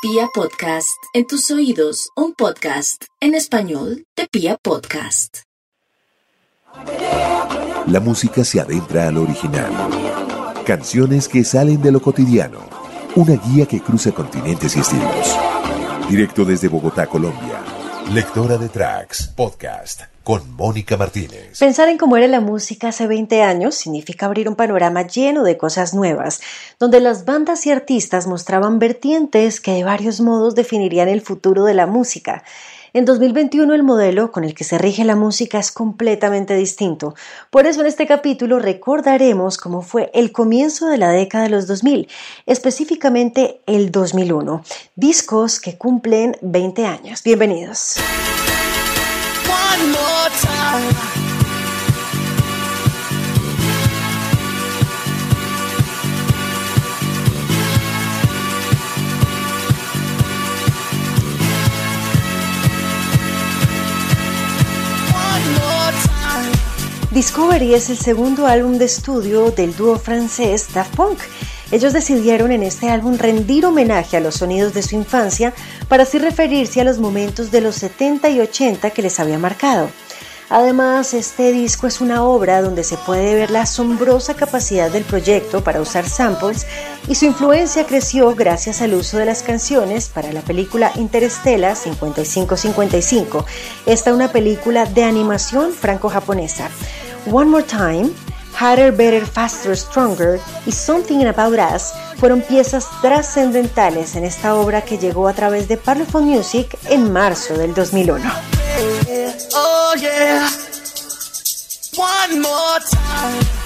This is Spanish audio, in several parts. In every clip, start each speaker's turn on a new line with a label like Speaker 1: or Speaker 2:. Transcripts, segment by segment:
Speaker 1: Pia Podcast, en tus oídos, un podcast en español de Pia Podcast.
Speaker 2: La música se adentra al original. Canciones que salen de lo cotidiano. Una guía que cruza continentes y estilos. Directo desde Bogotá, Colombia. Lectora de Tracks, podcast con Mónica Martínez.
Speaker 3: Pensar en cómo era la música hace 20 años significa abrir un panorama lleno de cosas nuevas, donde las bandas y artistas mostraban vertientes que de varios modos definirían el futuro de la música. En 2021 el modelo con el que se rige la música es completamente distinto. Por eso en este capítulo recordaremos cómo fue el comienzo de la década de los 2000, específicamente el 2001. Discos que cumplen 20 años. Bienvenidos. Discovery es el segundo álbum de estudio del dúo francés Daft Punk. Ellos decidieron en este álbum rendir homenaje a los sonidos de su infancia para así referirse a los momentos de los 70 y 80 que les había marcado. Además, este disco es una obra donde se puede ver la asombrosa capacidad del proyecto para usar samples y su influencia creció gracias al uso de las canciones para la película Interestela 5555. Esta es una película de animación franco-japonesa. One More Time, Harder, Better, Faster, Stronger y Something About Us fueron piezas trascendentales en esta obra que llegó a través de Parlophone Music en marzo del 2001. One more time.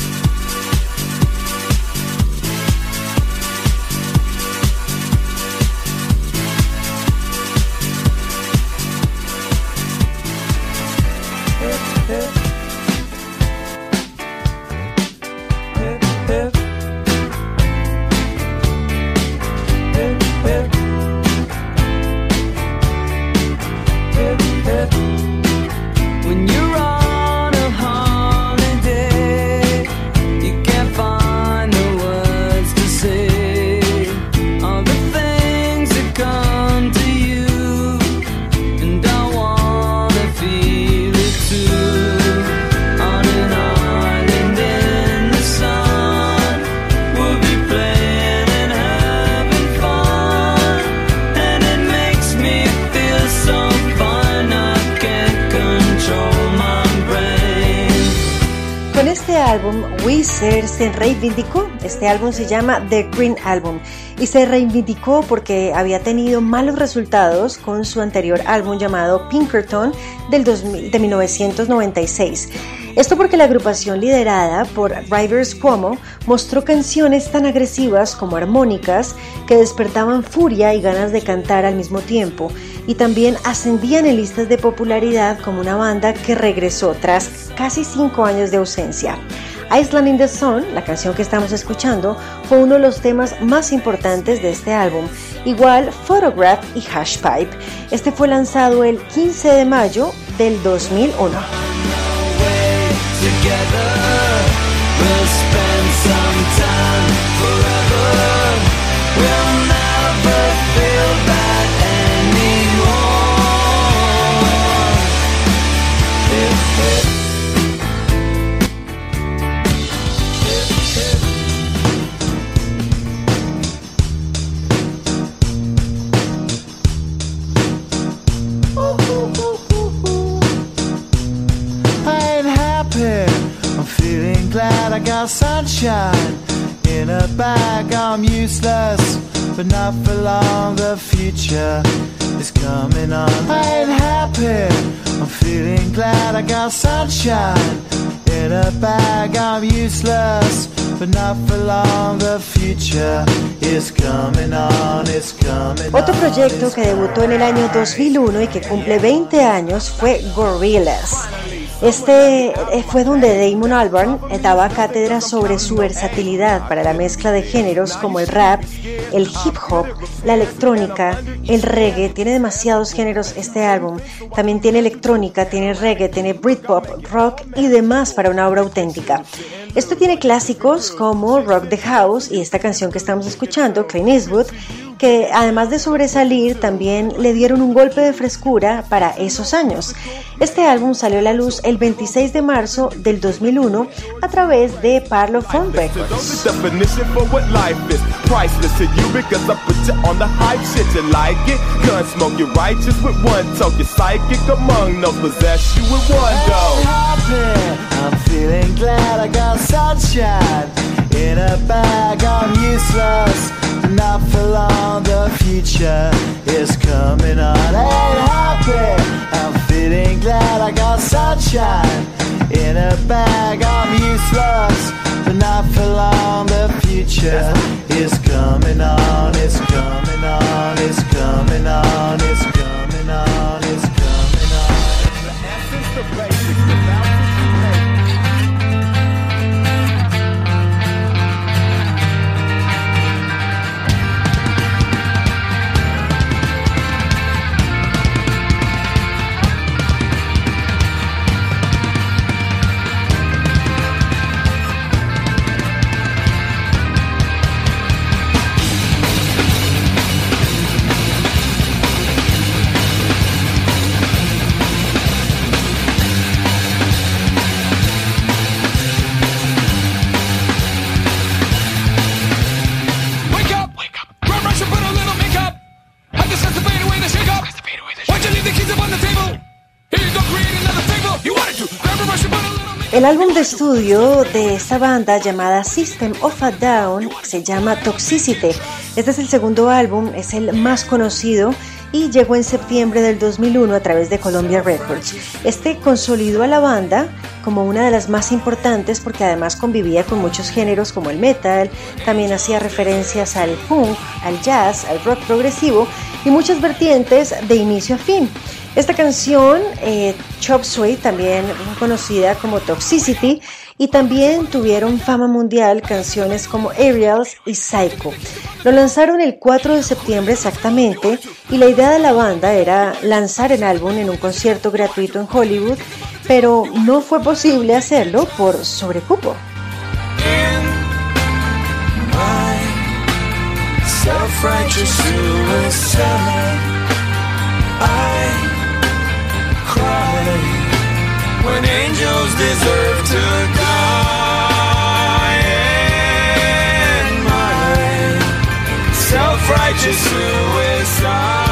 Speaker 3: Se reivindicó. Este álbum se llama The Green Album y se reivindicó porque había tenido malos resultados con su anterior álbum llamado Pinkerton del de 1996. Esto porque la agrupación liderada por Rivers Cuomo mostró canciones tan agresivas como armónicas que despertaban furia y ganas de cantar al mismo tiempo y también ascendían en listas de popularidad como una banda que regresó tras casi cinco años de ausencia. Island in the Sun, la canción que estamos escuchando, fue uno de los temas más importantes de este álbum, igual Photograph y Hashpipe. Este fue lanzado el 15 de mayo del 2001. Sunshine in a bag. I'm useless, but not for long. The future is coming on. I ain't happy. I'm feeling glad I got sunshine in a bag. I'm useless, but not for long. The future is coming on. It's coming Otro proyecto que debutó en el año 2001 y que cumple 20 años fue Gorillaz. Este eh, fue donde Damon Albarn daba cátedra sobre su versatilidad para la mezcla de géneros como el rap, el hip hop, la electrónica, el reggae, tiene demasiados géneros este álbum. También tiene electrónica, tiene reggae, tiene Britpop, rock y demás para una obra auténtica. Esto tiene clásicos como Rock the House y esta canción que estamos escuchando, Clint Eastwood, que además de sobresalir también le dieron un golpe de frescura para esos años. Este álbum salió a la luz el 26 de marzo del 2001 a través de Parlophone Records.
Speaker 4: Not for long. The future is coming on. Ain't happy, I'm feeling glad I got sunshine in a bag. I'm useless, but not for long. The future is coming on. It's coming on. It's coming on. It's coming on. It's coming on. The essence, the basics, the
Speaker 3: El álbum de estudio de esta banda llamada System of a Down se llama Toxicity. Este es el segundo álbum, es el más conocido y llegó en septiembre del 2001 a través de Columbia Records. Este consolidó a la banda como una de las más importantes porque además convivía con muchos géneros como el metal, también hacía referencias al punk, al jazz, al rock progresivo y muchas vertientes de inicio a fin. Esta canción, eh, Chop Suey, también conocida como Toxicity, y también tuvieron fama mundial canciones como Aerials y Psycho. Lo lanzaron el 4 de septiembre exactamente y la idea de la banda era lanzar el álbum en un concierto gratuito en Hollywood, pero no fue posible hacerlo por sobrecupo.
Speaker 4: When angels deserve to die. And my self-righteous suicide,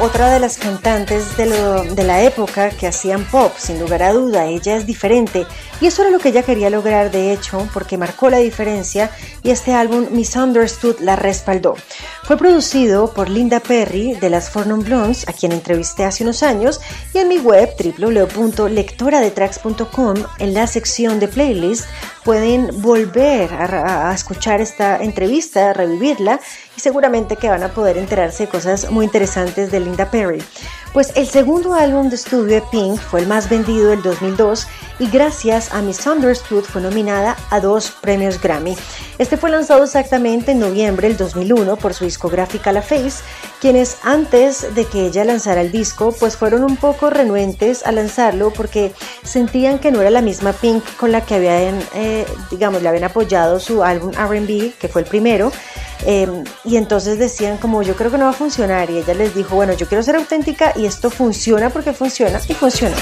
Speaker 3: otra de las cantantes de, la época que hacían pop, sin lugar a duda, ella es diferente y eso era lo que ella quería lograr de hecho porque marcó la diferencia y este álbum Misunderstood la respaldó. Fue producido por Linda Perry de las Fornum Blondes, a quien entrevisté hace unos años, y en mi web www.lectoradetracks.com en la sección de playlist pueden volver a, escuchar esta entrevista, revivirla y seguramente que van a poder enterarse de cosas muy interesantes de Linda Perry. Pues el segundo álbum de estudio de Pink fue el más vendido del 2002 y gracias a Misunderstood fue nominada a dos premios Grammy. Este fue lanzado exactamente en noviembre del 2001 por su discográfica La Face, quienes antes de que ella lanzara el disco pues fueron un poco renuentes a lanzarlo porque sentían que no era la misma Pink con la que habían, eh, digamos, le habían apoyado su álbum RB, que fue el primero. Eh, y entonces decían como yo creo que no va a funcionar y ella les dijo bueno yo quiero ser auténtica y esto funciona porque funciona y funcionó.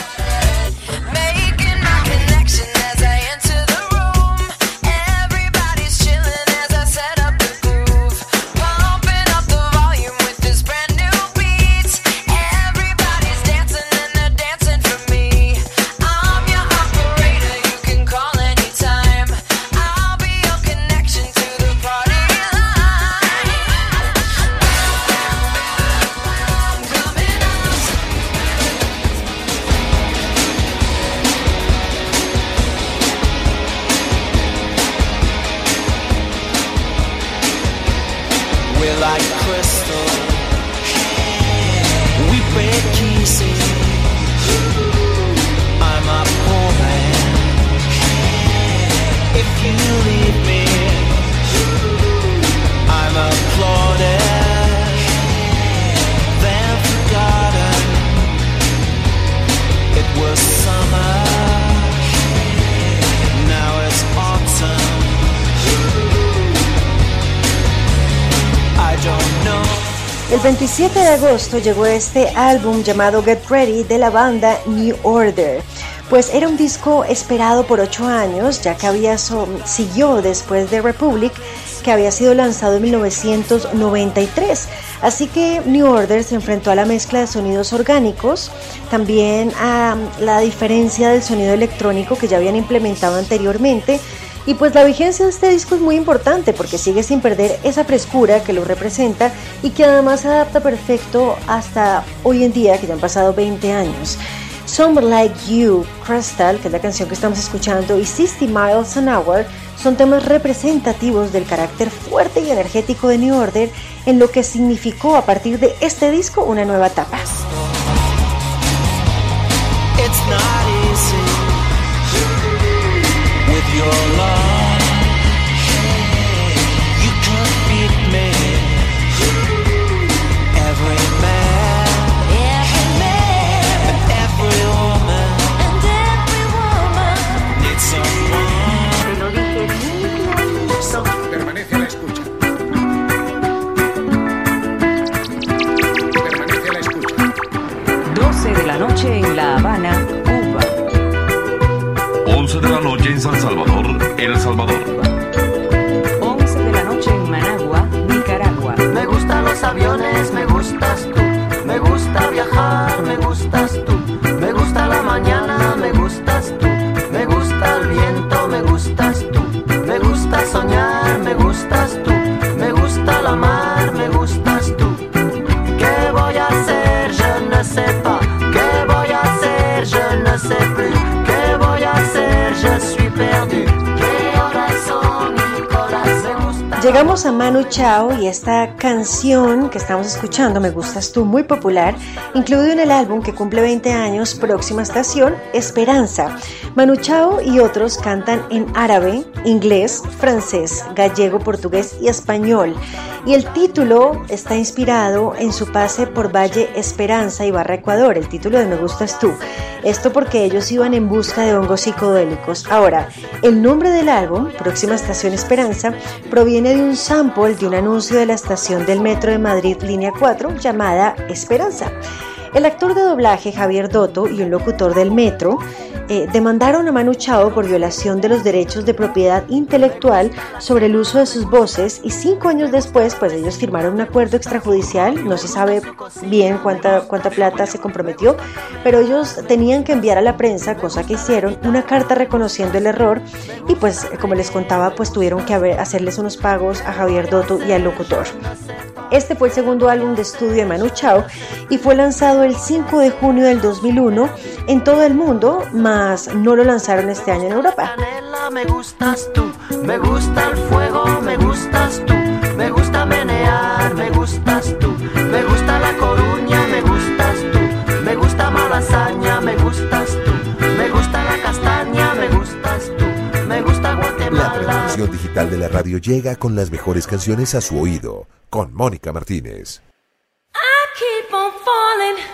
Speaker 5: Like crystal. We break easy. I'm a poor man. If you leave me,
Speaker 3: El 27 de agosto llegó este álbum llamado Get Ready de la banda New Order. Pues era un disco esperado por ocho años, ya que había siguió después de Republic, que había sido lanzado en 1993. Así que New Order se enfrentó a la mezcla de sonidos orgánicos, también a la diferencia del sonido electrónico que ya habían implementado anteriormente. Y pues la vigencia de este disco es muy importante porque sigue sin perder esa frescura que lo representa y que además se adapta perfecto hasta hoy en día, que ya han pasado 20 años. Someone Like You, Crystal, que es la canción que estamos escuchando, y 60 Miles an Hour son temas representativos del carácter fuerte y energético de New Order en lo que significó a partir de este disco una nueva etapa.
Speaker 5: It's me
Speaker 6: gustas
Speaker 3: Llegamos a Manu Chao y esta canción que estamos escuchando, Me Gustas Tú, muy popular, incluido en el álbum que cumple 20 años, próxima estación, Esperanza. Manu Chao y otros cantan en árabe, inglés, francés, gallego, portugués y español. Y el título está inspirado en su pase por Valle Esperanza y Barra Ecuador, el título de Me Gustas Tú. Esto porque ellos iban en busca de hongos psicodélicos. Ahora, el nombre del álbum, Próxima Estación Esperanza, proviene de un sample de un anuncio de la estación del Metro de Madrid Línea 4 llamada Esperanza. El actor de doblaje Javier Dotto y un locutor del Metro eh, demandaron a Manu Chao por violación de los derechos de propiedad intelectual sobre el uso de sus voces y cinco años después pues ellos firmaron un acuerdo extrajudicial, no se sabe bien cuánta, cuánta plata se comprometió, pero ellos tenían que enviar a la prensa, cosa que hicieron, una carta reconociendo el error y pues como les contaba pues tuvieron que hacerles unos pagos a Javier Dotto y al locutor. Este fue el segundo álbum de estudio de Manu Chao y fue lanzado el 5 de junio del 2001 en todo el mundo, mas no lo lanzaron este año en Europa.
Speaker 6: canela, me gustas tú. Me gusta el fuego, me gustas tú. Me gusta menear, me gustas tú. Me gusta la coruña, me gustas tú. Me gusta malasaña, me gustas tú. Me gusta la castaña, me gustas tú. Me gusta
Speaker 2: La
Speaker 6: Guatemala.
Speaker 2: programación digital de la radio llega con las mejores canciones a su oído, con Mónica Martínez.
Speaker 7: I keep on falling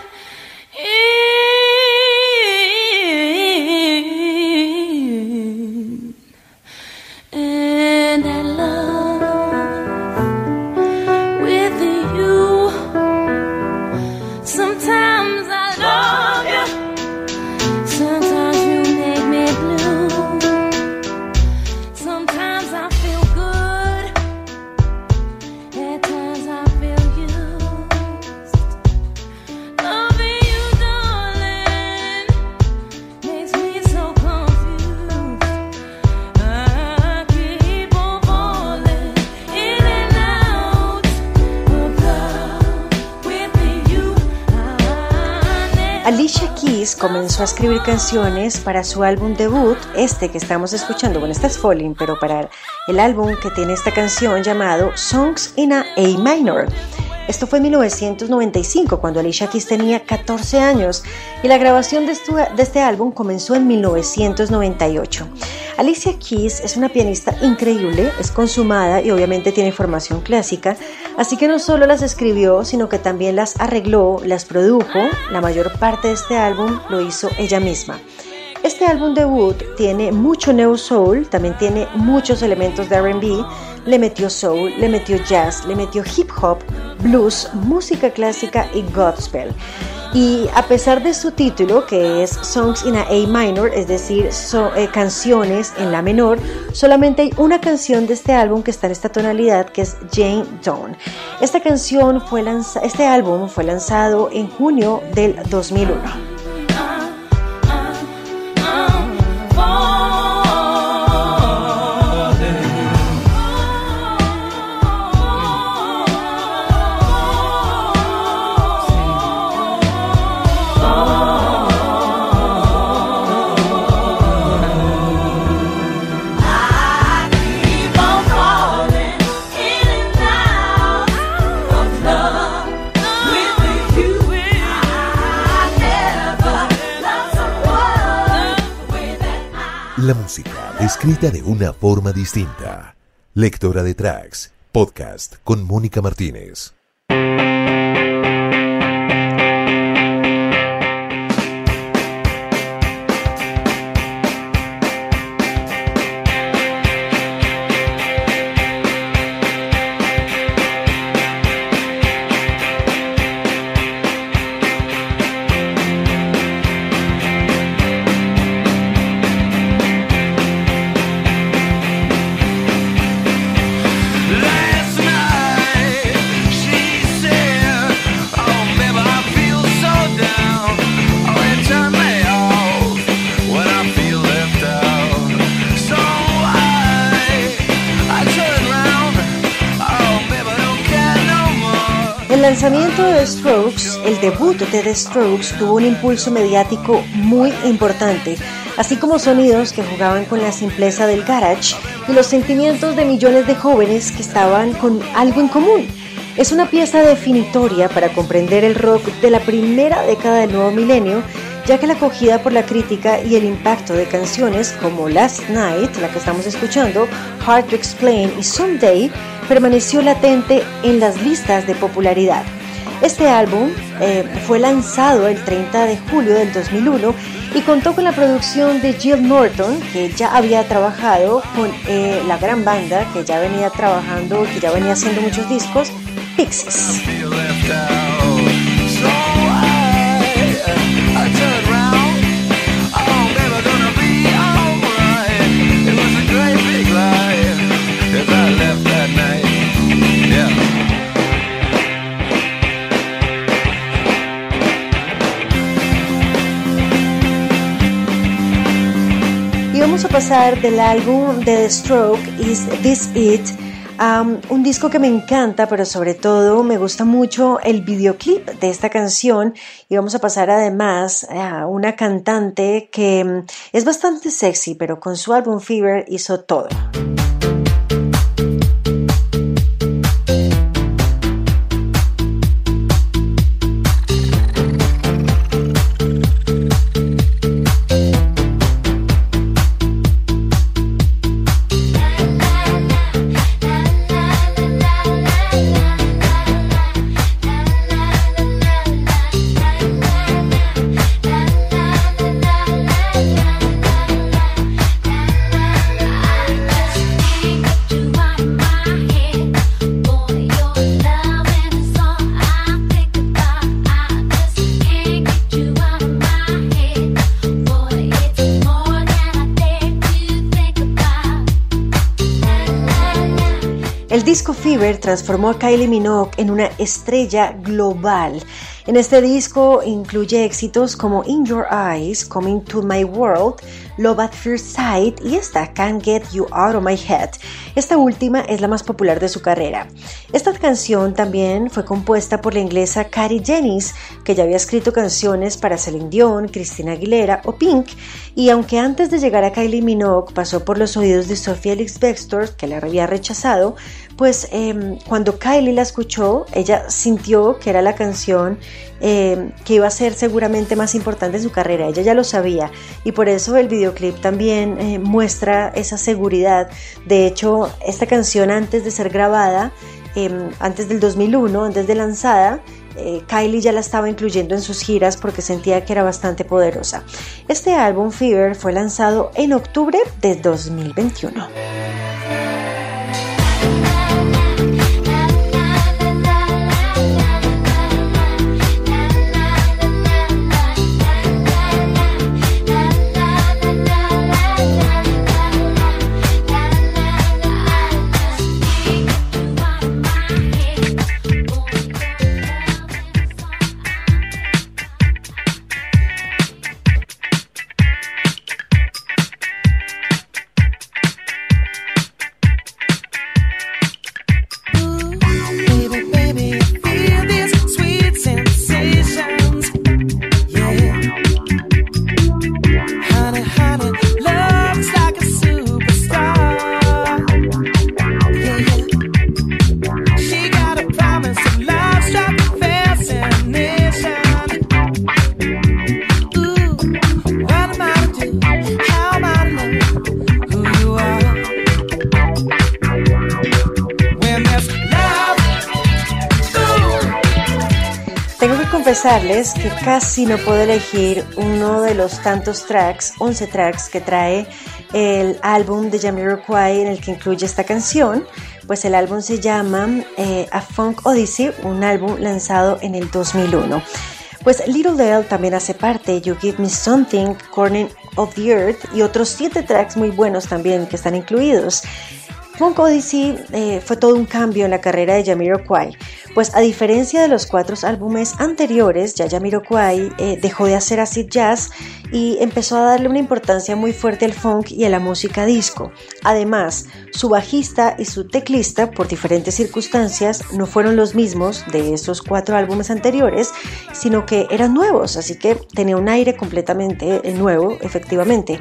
Speaker 3: Comenzó a escribir canciones para su álbum debut, este que estamos escuchando, bueno, este es Falling, pero para el álbum que tiene esta canción llamado Songs in a A Minor. Esto fue en 1995, cuando Alicia Keys tenía 14 años, y la grabación de, este álbum comenzó en 1998. Alicia Keys es una pianista increíble, es consumada y obviamente tiene formación clásica, así que no solo las escribió, sino que también las arregló, las produjo, la mayor parte de este álbum lo hizo ella misma. Este álbum debut tiene mucho neo soul, también tiene muchos elementos de RB, le metió soul, le metió jazz, le metió hip hop, blues, música clásica y gospel. Y a pesar de su título, que es Songs in a A minor, es decir, eh, canciones en la menor, solamente hay una canción de este álbum que está en esta tonalidad, que es Jane Dawn. Esta canción fue este álbum fue lanzado en junio del 2001.
Speaker 2: Música escrita de una forma distinta. Lectora de tracks, podcast con Mónica Martínez.
Speaker 3: Lanzamiento de The Strokes, el debut de The Strokes tuvo un impulso mediático muy importante, así como sonidos que jugaban con la simpleza del garage y los sentimientos de millones de jóvenes que estaban con algo en común. Es una pieza definitoria para comprender el rock de la primera década del nuevo milenio, ya que la acogida por la crítica y el impacto de canciones como Last Night, la que estamos escuchando, Hard to Explain y Someday permaneció latente en las listas de popularidad. Este álbum eh, fue lanzado el 30 de julio del 2001 y contó con la producción de Jill Norton, que ya había trabajado con eh, la gran banda que ya venía trabajando, que ya venía haciendo muchos discos, Pixies. Pasar del álbum The Stroke, Is This It? un disco que me encanta, pero sobre todo me gusta mucho el videoclip de esta canción y vamos a pasar además a una cantante que mm, es bastante sexy, pero con su álbum Fever hizo todo. Disco Fever transformó a Kylie Minogue en una estrella global En este disco incluye éxitos como In Your Eyes, Coming to My World, Love at First Sight y esta Can't Get You Out of My Head. Esta última es la más popular de su carrera. Esta canción también fue compuesta por la inglesa Carrie Jennings, que ya había escrito canciones para Celine Dion, Christina Aguilera o Pink, y aunque antes de llegar a Kylie Minogue pasó por los oídos de Sophie Elix Bextor, que la había rechazado, pues eh, cuando Kylie la escuchó, ella sintió que era la canción eh, que iba a ser seguramente más importante en su carrera. Ella ya lo sabía y por eso el videoclip también eh, muestra esa seguridad. De hecho, esta canción antes de ser grabada, eh, antes del 2001, antes de lanzada, eh, Kylie ya la estaba incluyendo en sus giras porque sentía que era bastante poderosa. Este álbum Fever fue lanzado en octubre de 2021. Que casi no puedo elegir uno de los tantos tracks, 11 tracks que trae el álbum de Jamiroquai en el que incluye esta canción. Pues el álbum se llama eh, A Funk Odyssey, un álbum lanzado en el 2001. Pues Little Dale también hace parte, You Give Me Something, Corner of the Earth y otros 7 tracks muy buenos también que están incluidos. Funk Odyssey eh, fue todo un cambio en la carrera de Jamiroquai, pues a diferencia de los cuatro álbumes anteriores, ya Jamiroquai eh, dejó de hacer acid jazz y empezó a darle una importancia muy fuerte al funk y a la música disco. Además, su bajista y su teclista, por diferentes circunstancias, no fueron los mismos de esos cuatro álbumes anteriores, sino que eran nuevos, así que tenía un aire completamente eh, nuevo, efectivamente.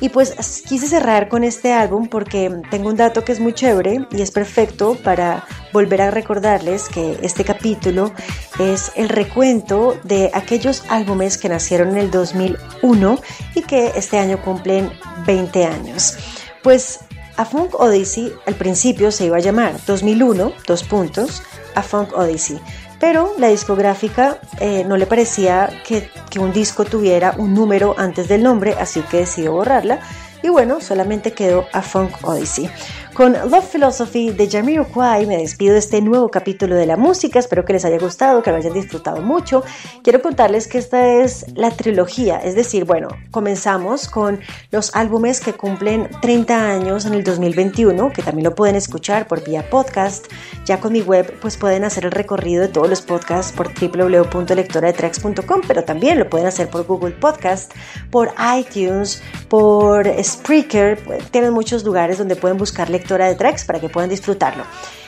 Speaker 3: Y pues quise cerrar con este álbum porque tengo un dato que es muy chévere y es perfecto para volver a recordarles que este capítulo es el recuento de aquellos álbumes que nacieron en el 2001 y que este año cumplen 20 años. Pues A Funk Odyssey al principio se iba a llamar 2001, dos puntos, A Funk Odyssey. Pero la discográfica eh, no le parecía que, que un disco tuviera un número antes del nombre, así que decidió borrarla. Y bueno, solamente quedó A Funk Odyssey. Con Love Philosophy de Jamiroquai me despido de este nuevo capítulo de la música. Espero que les haya gustado, que lo hayan disfrutado mucho. Quiero contarles que esta es la trilogía, es decir, bueno, comenzamos con los álbumes que cumplen 30 años en el 2021, que también lo pueden escuchar por vía podcast. Ya con mi web, pues pueden hacer el recorrido de todos los podcasts por www.lectoradetracks.com, pero también lo pueden hacer por Google Podcast, por iTunes, por Spreaker. Tienen muchos lugares donde pueden buscar lectura de tracks para que puedan disfrutarlo.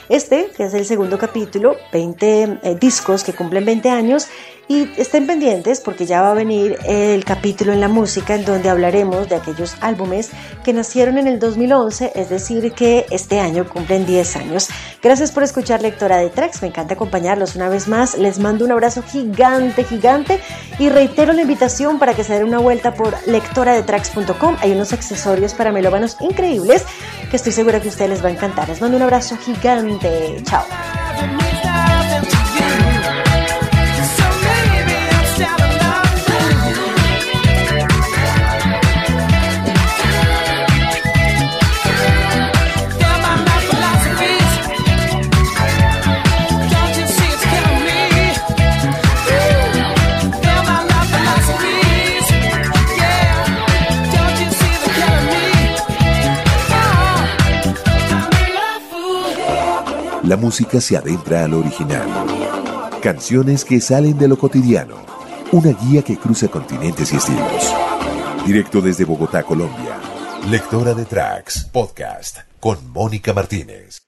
Speaker 3: Este, que es el segundo capítulo, 20 eh, discos que cumplen 20 años, y estén pendientes porque ya va a venir el capítulo en la música en donde hablaremos de aquellos álbumes que nacieron en el 2011, es decir, que este año cumplen 10 años. Gracias por escuchar Lectora de Tracks, me encanta acompañarlos una vez más, les mando un abrazo gigante, gigante y reitero la invitación para que se den una vuelta por lectoradetracks.com, hay unos accesorios para melómanos increíbles que estoy segura que a ustedes les va a encantar. Les mando un abrazo gigante, chao.
Speaker 2: La música se adentra al original. Canciones que salen de lo cotidiano. Una guía que cruza continentes y estilos. Directo desde Bogotá, Colombia. Lectora de Tracks, podcast con Mónica Martínez.